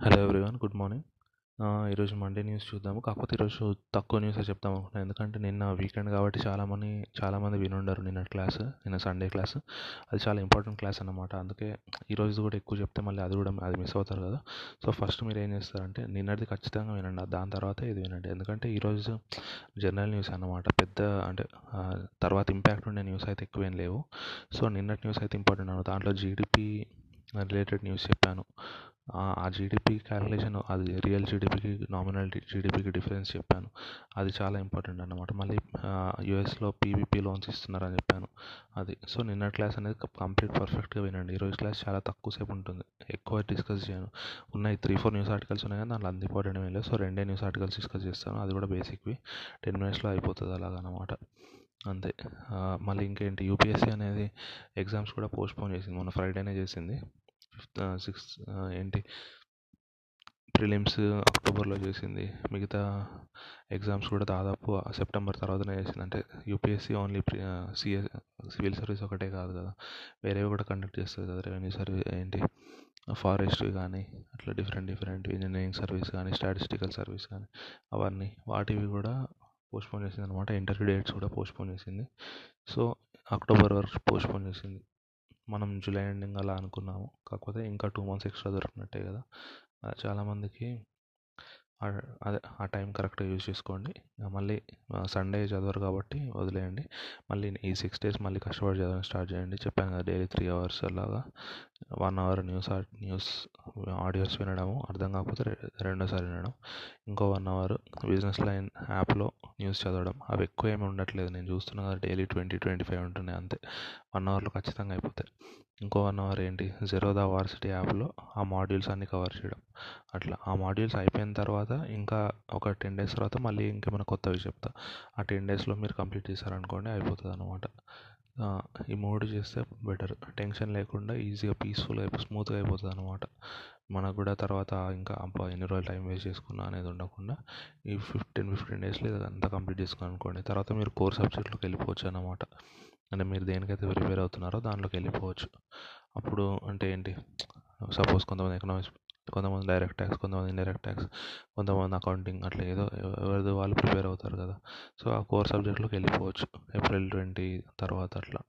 Hello everyone good morning. ఈరోజు Monday news చూద్దాము. కాకపోతే ఈరోజు తక్కువ న్యూసే చెప్తాం అనుకుంటున్నాను ఎందుకంటే నిన్న వీకెండ్ కాబట్టి చాలామంది చాలామంది వినుండరు నిన్న క్లాస్ నిన్న సండే క్లాస్. అది చాలా ఇంపార్టెంట్ క్లాస్ అనమాట అందుకే ఈరోజు కూడా ఎక్కువ చెప్తే మళ్ళీ అది కూడా అది మిస్ అవుతారు కదా. సో ఫస్ట్ మీరు ఏం చేస్తారంటే నిన్నటిది ఖచ్చితంగా వినండి. దాని తర్వాత ఇది వినండి. ఎందుకంటే ఈరోజు జనరల్ న్యూస్ అన్నమాట. పెద్ద అంటే తర్వాత ఇంపాక్ట్ ఉండే న్యూస్ అయితే ఎక్కువ ఏం లేవు. సో నిన్నటి న్యూస్ అయితే ఇంపార్టెంట్ అన్నమాట. దాంట్లో జీడిపి రిలేటెడ్ న్యూస్ చెప్పాను. ఆ జీడిపి క్యాలిక్యులేషన్ అది రియల్ జీడిపికి నామినల్ జీడిపికి డిఫరెన్స్ చెప్పాను. అది చాలా ఇంపార్టెంట్ అన్నమాట. మళ్ళీ యూఎస్లో పీవీపీ లోన్స్ ఇస్తున్నారని చెప్పాను. అది సో నిన్న క్లాస్ అనేది కంప్లీట్ పర్ఫెక్ట్గా వినండి. ఈరోజు క్లాస్ చాలా తక్కువ సేపు ఉంటుంది. ఎక్కువ డిస్కస్ చేయను. ఉన్నాయి త్రీ ఫోర్ న్యూస్ ఆర్టికల్స్ ఉన్నాయి కానీ దాంట్లో అంత ఇంపార్టెంట్ ఏం లేదు. సో రెండే న్యూస్ ఆర్టికల్స్ డిస్కస్ చేస్తాను. అది కూడా బేసిక్వి టెన్ మినిట్స్లో అయిపోతుంది అలాగనమాట. అంతే. మళ్ళీ ఇంకేంటి? యూపీఎస్సీ అనేది ఎగ్జామ్స్ కూడా పోస్ట్పోన్ చేసింది. మొన్న ఫ్రైడేనే చేసింది. ఫిఫ్త్ సిక్స్త్ ఏంటి? ప్రిలిమ్స్ అక్టోబర్లో చేసింది. మిగతా ఎగ్జామ్స్ కూడా దాదాపు సెప్టెంబర్ తర్వాతనే చేసింది. అంటే UPSC only CA civil service ఒకటే కాదు కదా. వేరేవి కూడా కండక్ట్ చేస్తుంది కదా. రెవెన్యూ సర్వీస్ ఏంటి? ఫారెస్ట్ కానీ అట్లా డిఫరెంట్ డిఫరెంట్ ఇంజనీరింగ్ సర్వీస్ కానీ స్టాటిస్టికల్ సర్వీస్ కానీ అవన్నీ వాటివి కూడా పోస్ట్పోన్ చేసింది అనమాట ఇంటర్వ్యూ డేట్స్ కూడా పోస్ట్పోన్ చేసింది. సో అక్టోబర్ వరకు పోస్ట్పోన్ చేసింది. మనం జూలై ఎండింగ్ అలా అనుకున్నాము. కాకపోతే ఇంకా టూ మంత్స్ ఎక్స్ట్రా దొరికినట్టే కదా చాలామందికి అదే ఆ టైం కరెక్ట్గా యూజ్ చేసుకోండి. మళ్ళీ సండే చదవరు కాబట్టి వదిలేయండి. మళ్ళీ ఈ సిక్స్ డేస్ మళ్ళీ కష్టపడి చదవడం స్టార్ట్ చేయండి. చెప్పాను కదా డైలీ త్రీ అవర్స్ అలాగా one hour news news audios వినడము అర్థం కాకపోతే రెండోసారి వినడం. ఇంకో వన్ అవర్ బిజినెస్ లైన్ యాప్లో న్యూస్ చదవడం. అవి ఎక్కువ ఏమి ఉండట్లేదు. నేను చూస్తున్నా కదా డైలీ ట్వంటీ ట్వంటీ ఫైవ్ ఉంటున్నాయి అంతే. వన్ అవర్లో ఖచ్చితంగా అయిపోతాయి. ఇంకో వన్ అవర్ ఏంటి? జెరోదా వార్సిటీ యాప్లో ఆ మాడ్యూల్స్ అన్నీ కవర్ చేయడం. అట్లా ఆ మాడ్యూల్స్ అయిపోయిన తర్వాత ఇంకా ఒక టెన్ డేస్ తర్వాత మళ్ళీ ఇంకేమైనా కొత్తవి చెప్తా. ఆ టెన్ డేస్లో మీరు కంప్లీట్ చేశారనుకోండి అయిపోతుంది అనమాట ఈ మూడు చేస్తే బెటర్. టెన్షన్ లేకుండా ఈజీగా పీస్ఫుల్గా స్మూత్గా అయిపోతుంది అనమాట మనకు కూడా తర్వాత ఇంకా అబ్బా ఎన్ని రోజులు టైం వేస్ట్ చేసుకున్నా అనేది ఉండకుండా ఈ ఫిఫ్టీన్ ఫిఫ్టీన్ డేస్లో అంతా కంప్లీట్ చేసుకుని అనుకోండి తర్వాత మీరు కోర్ సబ్జెక్ట్లోకి వెళ్ళిపోవచ్చు అనమాట అంటే మీరు దేనికైతే ప్రిపేర్ అవుతున్నారో దాంట్లోకి వెళ్ళిపోవచ్చు. అప్పుడు అంటే ఏంటి? సపోజ్ కొంతమంది ఎకనామిక్స్ కొంతమంది డైరెక్ట్ ట్యాక్స్ కొంతమంది ఇండైరెక్ట్ ట్యాక్స్ కొంతమంది అకౌంటింగ్ అట్లా ఏదో ఎవరిది వాళ్ళు ప్రిపేర్ అవుతారు కదా. సో ఆ కోర్ సబ్జెక్ట్లోకి వెళ్ళిపోవచ్చు ఏప్రిల్ ట్వంటీ తర్వాత అట్లా.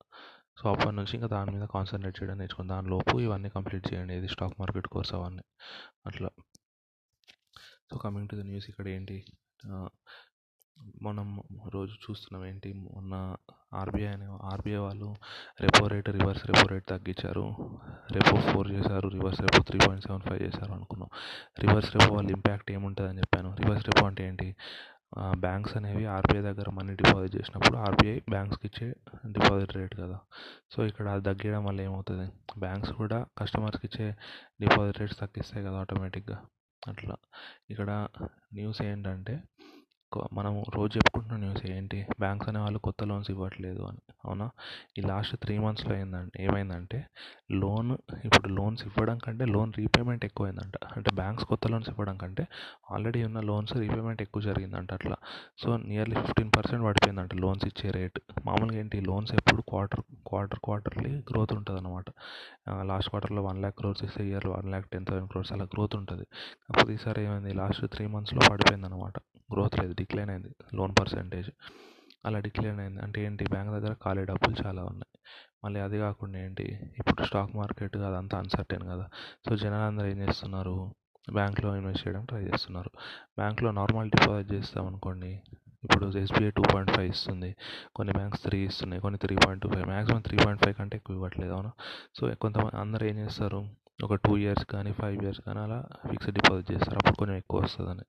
సో అప్పటి నుంచి ఇంకా దాని మీద కాన్సన్ట్రేట్ చేయడం నేర్చుకుని దానిలోపు ఇవన్నీ కంప్లీట్ చేయండి. ఇది స్టాక్ మార్కెట్ కోర్స్ అవన్నీ. అట్లా. So coming to the news ఇక్కడ ఏంటి? మనం రోజు చూస్తున్నాం ఏంటి? మొన్న ఆర్బీఐ అనే ఆర్బీఐ వాళ్ళు repo rate reverse repo rate తగ్గించారు. రెపో ఫోర్ చేశారు reverse repo three point seven five చేశారు అనుకున్నాం. రివర్స్ రెపో వాళ్ళ ఇంపాక్ట్ ఏముంటుంది అని చెప్పాను. రివర్స్ రెపో అంటే ఏంటి? బ్యాంక్స్ అనేవి ఆర్బీఐ దగ్గర మనీ డిపాజిట్ చేసినప్పుడు ఆర్బీఐ బ్యాంక్స్కి ఇచ్చే డిపాజిట్ రేట్ కదా. సో ఇక్కడ అది తగ్గడం వల్ల ఏమవుతుంది? బ్యాంక్స్ కూడా కస్టమర్స్కి ఇచ్చే డిపాజిట్ రేట్స్ తగ్గిస్తాయి కదా ఆటోమేటిక్గా అట్లా. ఇక్కడ న్యూస్ ఏంటంటే మనం రోజు చెప్పుకుంటున్న న్యూస్ ఏంటి? బ్యాంక్స్ అనే వాళ్ళు కొత్త లోన్స్ ఇవ్వట్లేదు అని. అవునా? ఈ లాస్ట్ త్రీ మంత్స్లో ఏందంటే ఏమైందంటే లోన్ ఇప్పుడు లోన్స్ ఇవ్వడం కంటే లోన్ రీపేమెంట్ ఎక్కువైందంట. అంటే బ్యాంక్స్ కొత్త లోన్స్ ఇవ్వడం కంటే ఆల్రెడీ ఉన్న లోన్స్ రీపేమెంట్ ఎక్కువ జరిగిందంట అట్లా. సో నియర్లీ ఫిఫ్టీన్ పర్సెంట్ పడిపోయిందంట లోన్స్ ఇచ్చే రేట్ మామూలుగా ఏంటి లోన్స్ ఎప్పుడు క్వార్టర్ క్వార్టర్ క్వార్టర్లీ గ్రోత్ ఉంటుంది అనమాట లాస్ట్ క్వార్టర్లో వన్ ల్యాక్ క్రోర్స్ ఇస్తే year one lakh ten thousand crores అలా గ్రోత్ ఉంటుంది. కాకపోతే ఈసారి ఏమైంది లాస్ట్ త్రీ మంత్స్లో పడిపోయింది అనమాట గ్రోత్ లేదు డిక్లైన్ అయింది లోన్ పర్సంటేజ్. అలా డిక్లైన్ అయింది. అంటే ఏంటి బ్యాంక్ దగ్గర ఖాళీ డబ్బులు చాలా ఉన్నాయి. మళ్ళీ అది కాకుండా ఏంటి ఇప్పుడు స్టాక్ మార్కెట్ అదంతా అన్సర్టైన్ కదా. సో జనాలు అందరూ ఏం చేస్తున్నారు? బ్యాంక్లో ఇన్వెస్ట్ చేయడం ట్రై చేస్తున్నారు. బ్యాంక్లో నార్మల్ డిపాజిట్ చేస్తామనుకోండి ఇప్పుడు ఎస్బీఐ టూ పాయింట్ ఫైవ్ ఇస్తుంది. కొన్ని బ్యాంక్స్ త్రీ ఇస్తున్నాయి. కొన్ని three point two five maximum three point five కంటే ఎక్కువ ఇవ్వట్లేదు. అవును? సో కొంతమంది అందరు ఏం చేస్తారు? ఒక టూ ఇయర్స్ కానీ ఫైవ్ ఇయర్స్ కానీ అలా ఫిక్స్డ్ డిపాజిట్ చేస్తారు. అప్పుడు కొంచెం ఎక్కువ వస్తుందని.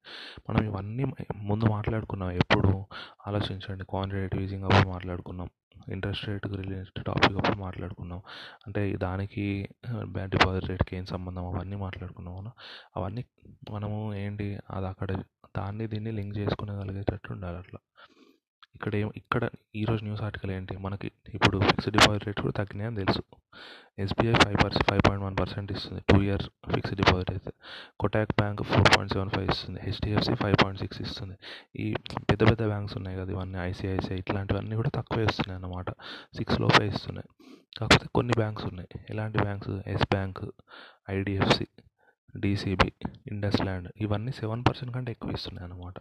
మనం ఇవన్నీ ముందు మాట్లాడుకున్నాం. ఎప్పుడు? ఆలోచించండి. క్వాంటిటేటివ్ ఈజింగ్ అప్పుడు మాట్లాడుకున్నాం. ఇంట్రెస్ట్ రేట్కి రిలేటెడ్ టాపిక్ అప్పుడు మాట్లాడుకున్నాం. అంటే దానికి డిపాజిట్ రేట్కి ఏం సంబంధం? అవన్నీ మాట్లాడుకున్నాం. అవన్నీ మనము ఏంటి? అది అక్కడ దాన్ని దీన్ని లింక్ చేసుకునేగలిగేటట్టు ఉండాలి అట్లా. ఇక్కడ ఏం ఇక్కడ ఈరోజు న్యూస్ ఆర్టికల్ ఏంటి? మనకి ఇప్పుడు ఫిక్స్డ్ డిపాజిట్ రేట్ కూడా తగ్గినాయని తెలుసు. SBI five percent five point one percent ఇస్తుంది. టూ ఇయర్ ఫిక్స్డ్ డిపాజిట్ అయితే. Kotak bank four point seven five ఇస్తుంది. హెచ్డిఎఫ్సి ఫైవ్ పాయింట్ సిక్స్ ఇస్తుంది. ఈ పెద్ద పెద్ద బ్యాంక్స్ ఉన్నాయి కదా ఇవన్నీ ఐసిఐసిఐ ఇట్లాంటివన్నీ కూడా తక్కువే ఇస్తున్నాయి అన్నమాట. సిక్స్ లోపే ఇస్తున్నాయి. కాకపోతే కొన్ని బ్యాంక్స్ ఉన్నాయి. ఎలాంటి banks? Yes bank IDFC DCB IndusInd ఇవన్నీ సెవెన్ పర్సెంట్ కంటే ఎక్కువ ఇస్తున్నాయి అన్నమాట.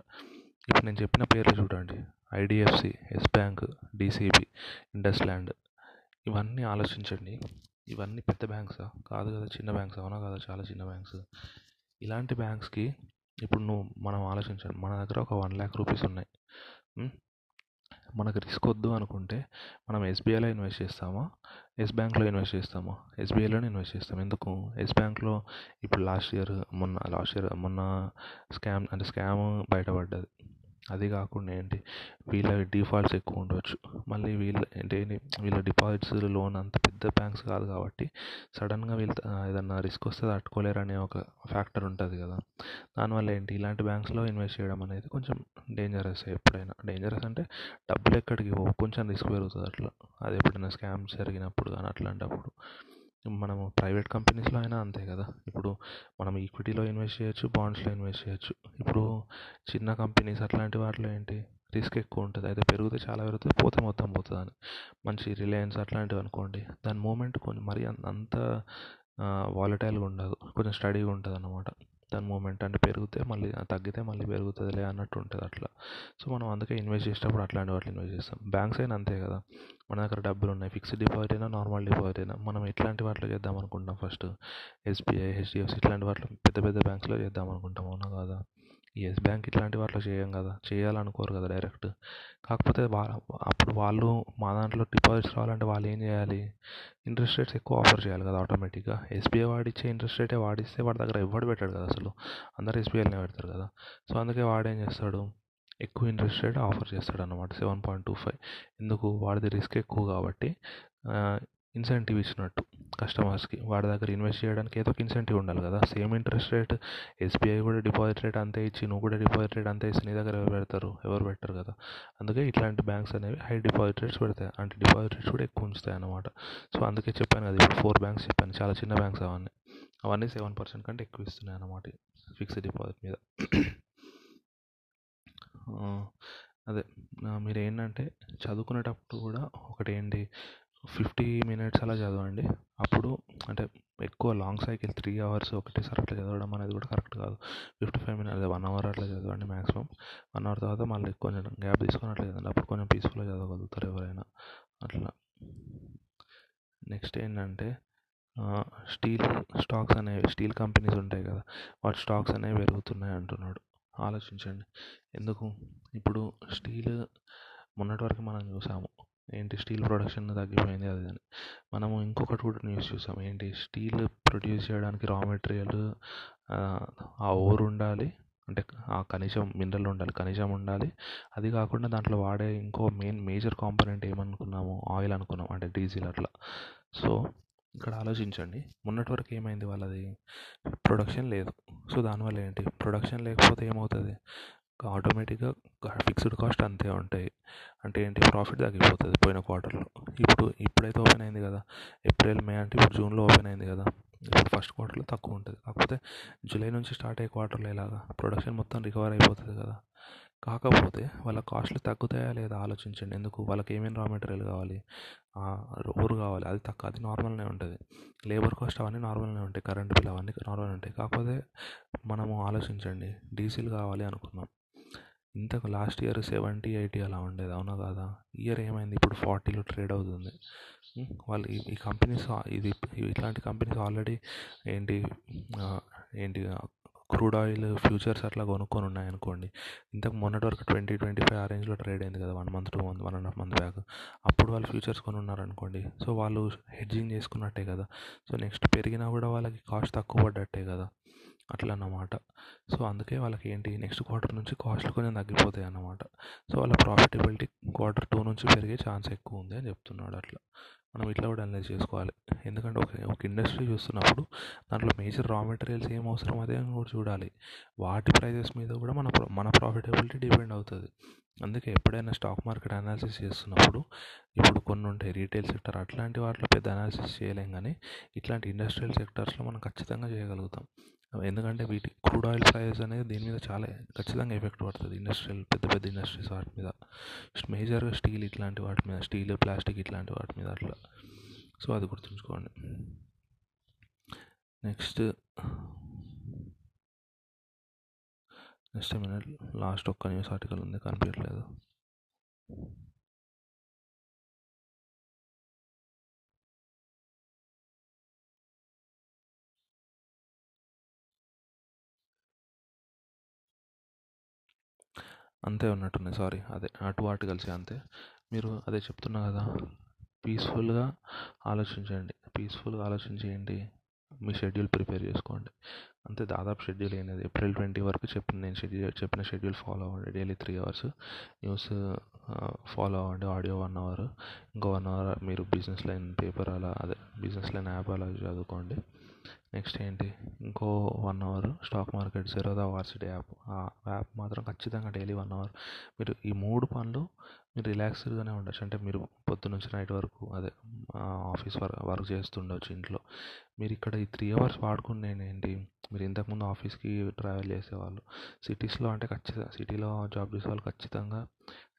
ఇప్పుడు నేను చెప్పిన పేర్లు చూడండి. IDFC Yes bank DCB IndusInd ఇవన్నీ ఆలోచించండి. ఇవన్నీ పెద్ద బ్యాంక్సా కాదు కదా చిన్న బ్యాంక్స్ అవునా కదా? చాలా చిన్న బ్యాంక్స్ ఇలాంటి బ్యాంక్స్కి ఇప్పుడు నువ్వు మనం ఆలోచించండి. మన దగ్గర ఒక వన్ ల్యాక్ రూపీస్ ఉన్నాయి. మనకు రిస్క్ వద్దు అనుకుంటే మనం ఎస్బీఐలో ఇన్వెస్ట్ చేస్తామా? ఎస్ బ్యాంక్లో ఇన్వెస్ట్ చేస్తామా? ఎస్బీఐలోనే ఇన్వెస్ట్ చేస్తాం. ఎందుకు? ఎస్ బ్యాంక్లో ఇప్పుడు లాస్ట్ ఇయర్ మొన్న లాస్ట్ ఇయర్ మొన్న స్కామ్ అంటే స్కామ్ బయటపడ్డది. అది కాకుండా ఏంటి వీళ్ళ డిఫాల్ట్స్ ఎక్కువ ఉండవచ్చు మళ్ళీ వీళ్ళ ఏంటి వీళ్ళ డిపాజిట్స్ లోన్ అంత పెద్ద బ్యాంక్స్ కాదు కాబట్టి సడన్గా వీళ్ళు ఏదన్నా రిస్క్ వస్తే తట్టుకోలేరు అనే ఒక ఫ్యాక్టర్ ఉంటుంది కదా. దానివల్ల ఏంటి ఇలాంటి బ్యాంక్స్లో ఇన్వెస్ట్ చేయడం అనేది కొంచెం డేంజరస్ ఎప్పుడైనా. డేంజరస్ అంటే డబ్బులు ఎక్కడికి పోవు కొంచెం రిస్క్ పెరుగుతుంది అట్లా. అది ఎప్పుడైనా స్కామ్స్ జరిగినప్పుడు కానీ అట్లాంటప్పుడు. మనము ప్రైవేట్ కంపెనీస్లో అయినా అంతే కదా. ఇప్పుడు మనం ఈక్విటీలో ఇన్వెస్ట్ చేయొచ్చు బాండ్స్లో ఇన్వెస్ట్ చేయొచ్చు. ఇప్పుడు చిన్న కంపెనీస్ అట్లాంటి వాటిలో ఏంటి? రిస్క్ ఎక్కువ ఉంటుంది. అయితే పెరిగితే చాలా పెరుగుతుంది పోతే మొత్తం పోతుంది అని మంచి రిలయన్స్ అట్లాంటివి అనుకోండి దాని మూమెంట్ కొంచెం మరీ అంత వాలటైల్గా ఉండదు. కొంచెం స్టడీగా ఉంటుంది అన్నమాట దాని మూమెంట్ అంటే పెరిగితే మళ్ళీ తగ్గితే మళ్ళీ పెరుగుతుందిలే అన్నట్టు ఉంటుంది అట్లా. సో మనం అందుకే ఇన్వెస్ట్ చేసేటప్పుడు అట్లాంటి వాటిలో ఇన్వెస్ట్ చేస్తాం. బ్యాంక్స్ అయినా అంతే కదా. మన దగ్గర డబ్బులు ఉన్నాయి ఫిక్స్డ్ డిపాజిట్ అయినా నార్మల్ డిపాజిట్ అయినా. మనం ఎట్లాంటి వాటిలో చేద్దాం అనుకుంటాం ఫస్ట్. ఎస్బీఐ హెచ్డిఎఫ్సి ఇట్లాంటి వాటిలో పెద్ద పెద్ద బ్యాంక్స్లో చేద్దాం అనుకుంటాం అవునా కాదా? ఎస్ బ్యాంక్ ఇట్లాంటి వాటిలో చేయం కదా. చేయాలనుకోరు కదా డైరెక్ట్ కాకపోతే వా అప్పుడు వాళ్ళు మా దాంట్లో డిపాజిట్స్ రావాలంటే వాళ్ళు ఏం చేయాలి? ఇంట్రెస్ట్ రేట్స్ ఎక్కువ ఆఫర్ చేయాలి కదా ఆటోమేటిక్గా ఎస్బీఐ వాడిచ్చే ఇంట్రెస్ట్ రేటే వాడిస్తే వాడి దగ్గర ఎవ్వడు పెట్టాడు కదా అసలు. అందరు ఎస్బీఐలోనే పెడతారు కదా. సో అందుకే వాడు ఏం చేస్తాడు? ఎక్కువ ఇంట్రెస్ట్ రేట్ ఆఫర్ చేస్తాడు అనమాట సెవెన్ పాయింట్ టూ ఫైవ్ ఎందుకు? వాడిది రిస్క్ ఎక్కువ కాబట్టి. ఇన్సెంటివ్ ఇచ్చినట్టు కస్టమర్స్కి. వాడి దగ్గర ఇన్వెస్ట్ చేయడానికి ఏదో ఒక ఇన్సెంటివ్ ఉండాలి కదా. సేమ్ ఇంట్రెస్ట్ రేట్ ఎస్బీఐ కూడా డిపాజిట్ రేట్ అంతే ఇచ్చి నువ్వు కూడా డిపాజిట్ రేట్ అంతే ఇచ్చి నీ దగ్గర ఎవరు పెడతారు? ఎవరు పెట్టరు కదా. అందుకే ఇట్లాంటి బ్యాంక్స్ అనేవి హై డిపాజిట్ రేట్స్ పెడతాయి. అంటే డిపాజిట్ రేట్స్ కూడా ఎక్కువ ఉంచుతాయి అన్నమాట. సో అందుకే చెప్పాను కదా ఇప్పుడు ఫోర్ బ్యాంక్స్ చెప్పాను. చాలా చిన్న బ్యాంక్స్ అవన్నీ. అవన్నీ సెవెన్ పర్సెంట్ కంటే ఎక్కువ ఇస్తున్నాయి అన్నమాట ఫిక్స్డ్ డిపాజిట్ మీద. అదే. మీరు ఏంటంటే చదువుకునేటప్పుడు కూడా ఒకటి ఏంటి ఫిఫ్టీ మినిట్స్ అలా చదవండి. అప్పుడు అంటే ఎక్కువ లాంగ్ సైకిల్ త్రీ అవర్స్ ఒకటేసారి అట్లా చదవడం అనేది కూడా కరెక్ట్ కాదు. ఫిఫ్టీ ఫైవ్ మినిట్స్ అదే వన్ అవర్ అట్లా చదవండి మ్యాక్సిమం వన్ అవర్ తర్వాత మళ్ళీ కొంచెం గ్యాప్ తీసుకొని అట్లా చదవండి. అప్పుడు కొంచెం పీస్ఫుల్గా చదవగలుగుతారు ఎవరైనా. అట్లా. నెక్స్ట్ ఏంటంటే స్టీల్ స్టాక్స్ అనేవి స్టీల్ కంపెనీస్ ఉంటాయి కదా వాటి స్టాక్స్ అనేవి పెరుగుతున్నాయి అంటున్నాడు. ఆలోచించండి. ఎందుకు? ఇప్పుడు స్టీల్ మొన్నటి వరకు మనం చూసాము ఏంటి స్టీల్ ప్రొడక్షన్ తగ్గిపోయింది అది అని మనము ఇంకొకటి కూడా న్యూస్ చూసాం. ఏంటి స్టీల్ ప్రొడ్యూస్ చేయడానికి రా మెటీరియల్ ఆ ఓర్ ఉండాలి అంటే ఆ ఖనిజం మినరల్ ఉండాలి ఖనిజం ఉండాలి. అది కాకుండా దాంట్లో వాడే ఇంకో మెయిన్ మేజర్ కాంపోనెంట్ ఏమనుకున్నాము? ఆయిల్ అనుకున్నాం అంటే డీజిల్ అట్లా. సో ఇక్కడ ఆలోచించండి. మొన్నటి వరకు ఏమైంది వాళ్ళది? ప్రొడక్షన్ లేదు. సో దానివల్ల ఏంటి? ప్రొడక్షన్ లేకపోతే ఏమవుతుంది? ఆటోమేటిక్గా ఫిక్స్డ్ కాస్ట్ అంతే ఉంటాయి. అంటే ఏంటి? ప్రాఫిట్ తగ్గిపోతుంది పోయిన క్వార్టర్లో ఇప్పుడు ఇప్పుడైతే ఓపెన్ అయింది కదా. ఏప్రిల్ మే అంటే ఇప్పుడు జూన్లో ఓపెన్ అయింది కదా. ఇప్పుడు ఫస్ట్ క్వార్టర్లో తక్కువ ఉంటుంది. కాకపోతే జూలై నుంచి స్టార్ట్ అయ్యే క్వార్టర్లో ఇలాగా ప్రొడక్షన్ మొత్తం రికవర్ అయిపోతుంది కదా. కాకపోతే వాళ్ళ కాస్ట్లు తగ్గుతాయా లేదా ఆలోచించండి. ఎందుకు? వాళ్ళకి ఏమేమి రా మెటీరియల్ కావాలి? ఓర్ కావాలి. అది తక్కువ. అది నార్మల్నే ఉంటుంది. లేబర్ కాస్ట్ అవన్నీ నార్మల్నే ఉంటాయి. కరెంట్ బిల్ అవన్నీ నార్మల్గా ఉంటాయి. కాకపోతే మనము ఆలోచించండి. డీజిల్ కావాలి అనుకున్నాం. ఇంతకు లాస్ట్ ఇయర్ సెవెంటీ ఎయిటీ అలా ఉండేది. అవునా కాదా? ఇయర్ ఏమైంది? ఇప్పుడు ఫార్టీలో ట్రేడ్ అవుతుంది. వాళ్ళు ఈ కంపెనీస్ ఇది ఇట్లాంటి కంపెనీస్ ఆల్రెడీ ఏంటి ఏంటి క్రూడ్ ఆయిల్ ఫ్యూచర్స్ అట్లా కొనుక్కొని ఉన్నాయి అనుకోండి ఇంతకు మొన్నటి వరకు ట్వంటీ ట్వంటీ ఫైవ్ ఆ రేంజ్లో ట్రేడ్ అయింది కదా one month two month one and half month back. అప్పుడు వాళ్ళు ఫ్యూచర్స్ కొని ఉన్నారనుకోండి సో వాళ్ళు హెడ్జింగ్ చేసుకున్నట్టే కదా. సో నెక్స్ట్ పెరిగినా కూడా వాళ్ళకి కాస్ట్ తక్కువ పడ్డట్టే కదా. అట్లా అన్నమాట సో అందుకే వాళ్ళకి ఏంటి నెక్స్ట్ క్వార్టర్ నుంచి కాస్ట్లు కొంచెం తగ్గిపోతాయి అన్నమాట. సో వాళ్ళ ప్రాఫిటబిలిటీ క్వార్టర్ టూ నుంచి పెరిగే ఛాన్స్ ఎక్కువ ఉంది అని చెప్తున్నాడు అట్లా. మనం ఇట్లా కూడా అనలైజ్ చేసుకోవాలి. ఎందుకంటే ఒక ఒక ఇండస్ట్రీ చూస్తున్నప్పుడు దాంట్లో మేజర్ రా మెటీరియల్స్ ఏం అవసరం అదే అని కూడా చూడాలి. వాటి ప్రైజెస్ మీద కూడా మన మన ప్రాఫిటబిలిటీ డిపెండ్ అవుతుంది. అందుకే ఎప్పుడైనా స్టాక్ మార్కెట్ అనాలిసిస్ చేస్తున్నప్పుడు ఇప్పుడు కొన్ని ఉంటాయి రీటైల్ సెక్టర్ అట్లాంటి వాటిలో పెద్ద అనాలిసిస్ చేయలేం కానీ ఇట్లాంటి ఇండస్ట్రియల్ సెక్టర్స్లో మనం ఖచ్చితంగా చేయగలుగుతాం. ఎందుకంటే వీటి క్రూడ్ ఆయిల్ ప్రైజెస్ అనేది దీని మీద చాలా ఖచ్చితంగా ఎఫెక్ట్ పడుతుంది. ఇండస్ట్రియల్ పెద్ద పెద్ద ఇండస్ట్రీస్ వాటి మీద. మేజర్గా స్టీల్ ఇట్లాంటి వాటి మీద స్టీల్ ప్లాస్టిక్ ఇట్లాంటి వాటి మీద అట్లా. సో అది గుర్తుంచుకోండి. నెక్స్ట్. నెక్స్ట్ మినిట్ లాస్ట్ ఒక్క న్యూస్ ఆర్టికల్ ఉంది కనిపించట్లేదు. అంతే ఉన్నట్టున్నాయి సారీ. అదే అటు ఆర్టికల్సే అంతే. మీరు అదే చెప్తున్నా కదా. పీస్ఫుల్గా ఆలోచించండి పీస్ఫుల్గా ఆలోచించి ఏంటి మీ షెడ్యూల్ ప్రిపేర్ చేసుకోండి. అంతే దాదాపు షెడ్యూల్ అయినది ఏప్రిల్ ట్వంటీ వరకు చెప్పిన నేను షెడ్యూల్ చెప్పిన షెడ్యూల్ ఫాలో అవ్వండి. Daily three hours news follow అవ్వండి. Audio one hour. ఇంకో వన్ అవర్ మీరు బిజినెస్ లైన్ పేపర్ అలా అదే బిజినెస్ లైన్ యాప్ అలా చదువుకోండి. నెక్స్ట్ ఏంటి? ఇంకో one hour stock market Zerodha varsity app ఆ యాప్ మాత్రం ఖచ్చితంగా డైలీ వన్ అవర్ మీరు ఈ మూడు పనులు మీరు రిలాక్స్డ్గానే ఉండొచ్చు. అంటే మీరు పొద్దు నుంచి నైట్ వరకు అదే ఆఫీస్ వర్క్ వర్క్ చేస్తుండొచ్చు ఇంట్లో. మీరు ఇక్కడ ఈ త్రీ అవర్స్ వాడుకునేనేంటి ఏంటి? మీరు ఇంతకుముందు ఆఫీస్కి ట్రావెల్ చేసేవాళ్ళు. సిటీస్లో అంటే ఖచ్చితంగా సిటీలో జాబ్ చేసే వాళ్ళు ఖచ్చితంగా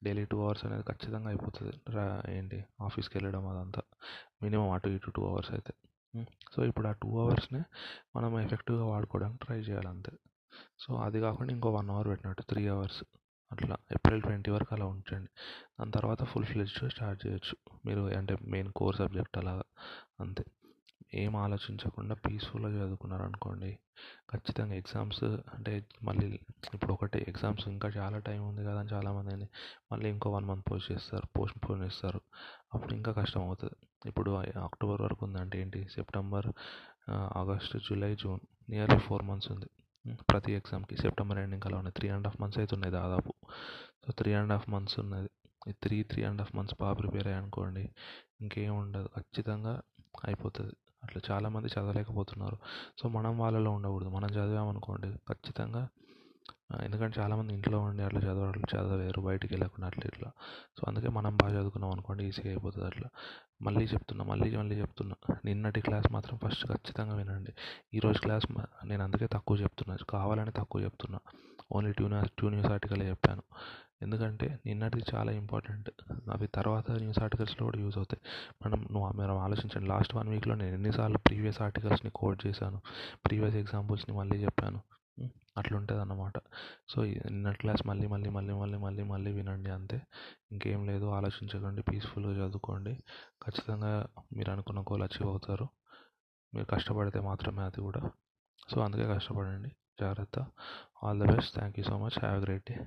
డైలీ టూ అవర్స్ అనేది ఖచ్చితంగా అయిపోతుంది. ఏంటి? ఆఫీస్కి వెళ్ళడం అదంతా. మినిమం అటు ఇటు టూ అవర్స్ అయితే. సో ఇప్పుడు ఆ టూ అవర్స్ని మనం ఎఫెక్టివ్గా వాడుకోవడానికి ట్రై చేయాలి అంతే. సో అది కాకుండా ఇంకో వన్ అవర్ పెట్టినట్టు త్రీ అవర్స్ అట్లా. ఏప్రిల్ ట్వంటీ వరకు అలా ఉంచండి. దాని తర్వాత ఫుల్ ఫ్లెడ్జ్డ్ స్టార్ట్ చేయొచ్చు. మీరు అంటే మెయిన్ కోర్ సబ్జెక్ట్ అలాగా. అంతే. ఏం ఆలోచించకుండా పీస్ఫుల్గా చదువుకున్నారు అనుకోండి ఖచ్చితంగా ఎగ్జామ్స్ అంటే మళ్ళీ ఇప్పుడు ఒకటి ఎగ్జామ్స్ ఇంకా చాలా టైం ఉంది కదా అని చాలామంది మళ్ళీ ఇంకో వన్ మంత్ పోస్ట్ చేస్తారు పోస్ట్ పోన్ చేస్తారు. అప్పుడు ఇంకా కష్టం అవుతుంది. ఇప్పుడు అక్టోబర్ వరకు ఉందంటే ఏంటి? September August July June nearly four months ఉంది. ప్రతి ఎగ్జామ్కి సెప్టెంబర్ ఎండింగ్ అలా ఉన్నాయి. త్రీ అండ్ హాఫ్ మంత్స్ అవుతున్నాయి దాదాపు. So three and half months ఉన్నది. ఈ three three and half months బాగా ప్రిపేర్ అయ్యి అనుకోండి ఇంకేం ఉండదు. ఖచ్చితంగా అయిపోతుంది. అట్లా చాలామంది చదవలేకపోతున్నారు. సో మనం వాళ్ళలో ఉండకూడదు. మనం చదివామనుకోండి ఖచ్చితంగా ఎందుకంటే చాలామంది ఇంట్లో ఉండి అట్లా చదవ చదవలేరు బయటికి వెళ్ళకుండా అట్లా ఇట్లా. సో అందుకే మనం బాగా చదువుకున్నాం అనుకోండి ఈజీగా అయిపోతుంది అట్లా. మళ్ళీ చెప్తున్నా మళ్ళీ మళ్ళీ చెప్తున్నా. నిన్నటి క్లాస్ మాత్రం ఫస్ట్ ఖచ్చితంగా వినండి. ఈరోజు క్లాస్ నేను అందుకే తక్కువ చెప్తున్నా. కావాలని తక్కువ చెప్తున్నా. Only two news two news ఆర్టికలే చెప్పాను. ఎందుకంటే నిన్నటిది చాలా ఇంపార్టెంట్. అవి తర్వాత న్యూస్ ఆర్టికల్స్లో కూడా యూజ్ అవుతాయి. మనం నువ్వు మీరు ఆలోచించండి. లాస్ట్ వన్ వీక్లో నేను ఎన్నిసార్లు ప్రీవియస్ ఆర్టికల్స్ని కోట్ చేశాను. ప్రీవియస్ ఎగ్జాంపుల్స్ని మళ్ళీ చెప్పాను. అట్లుంటుంది అన్నమాట సో నిన్నటి క్లాస్ మళ్ళీ మళ్ళీ మళ్ళీ మళ్ళీ మళ్ళీ మళ్ళీ వినండి అంతే. ఇంకేం లేదు ఆలోచించకండి పీస్ఫుల్గా చదువుకోండి. ఖచ్చితంగా మీరు అనుకున్న గోల్ అచీవ్ అవుతారు. మీరు కష్టపడితే మాత్రమే అది కూడా. సో అందుకే కష్టపడండి. All the best. Thank you so much. Have a great day.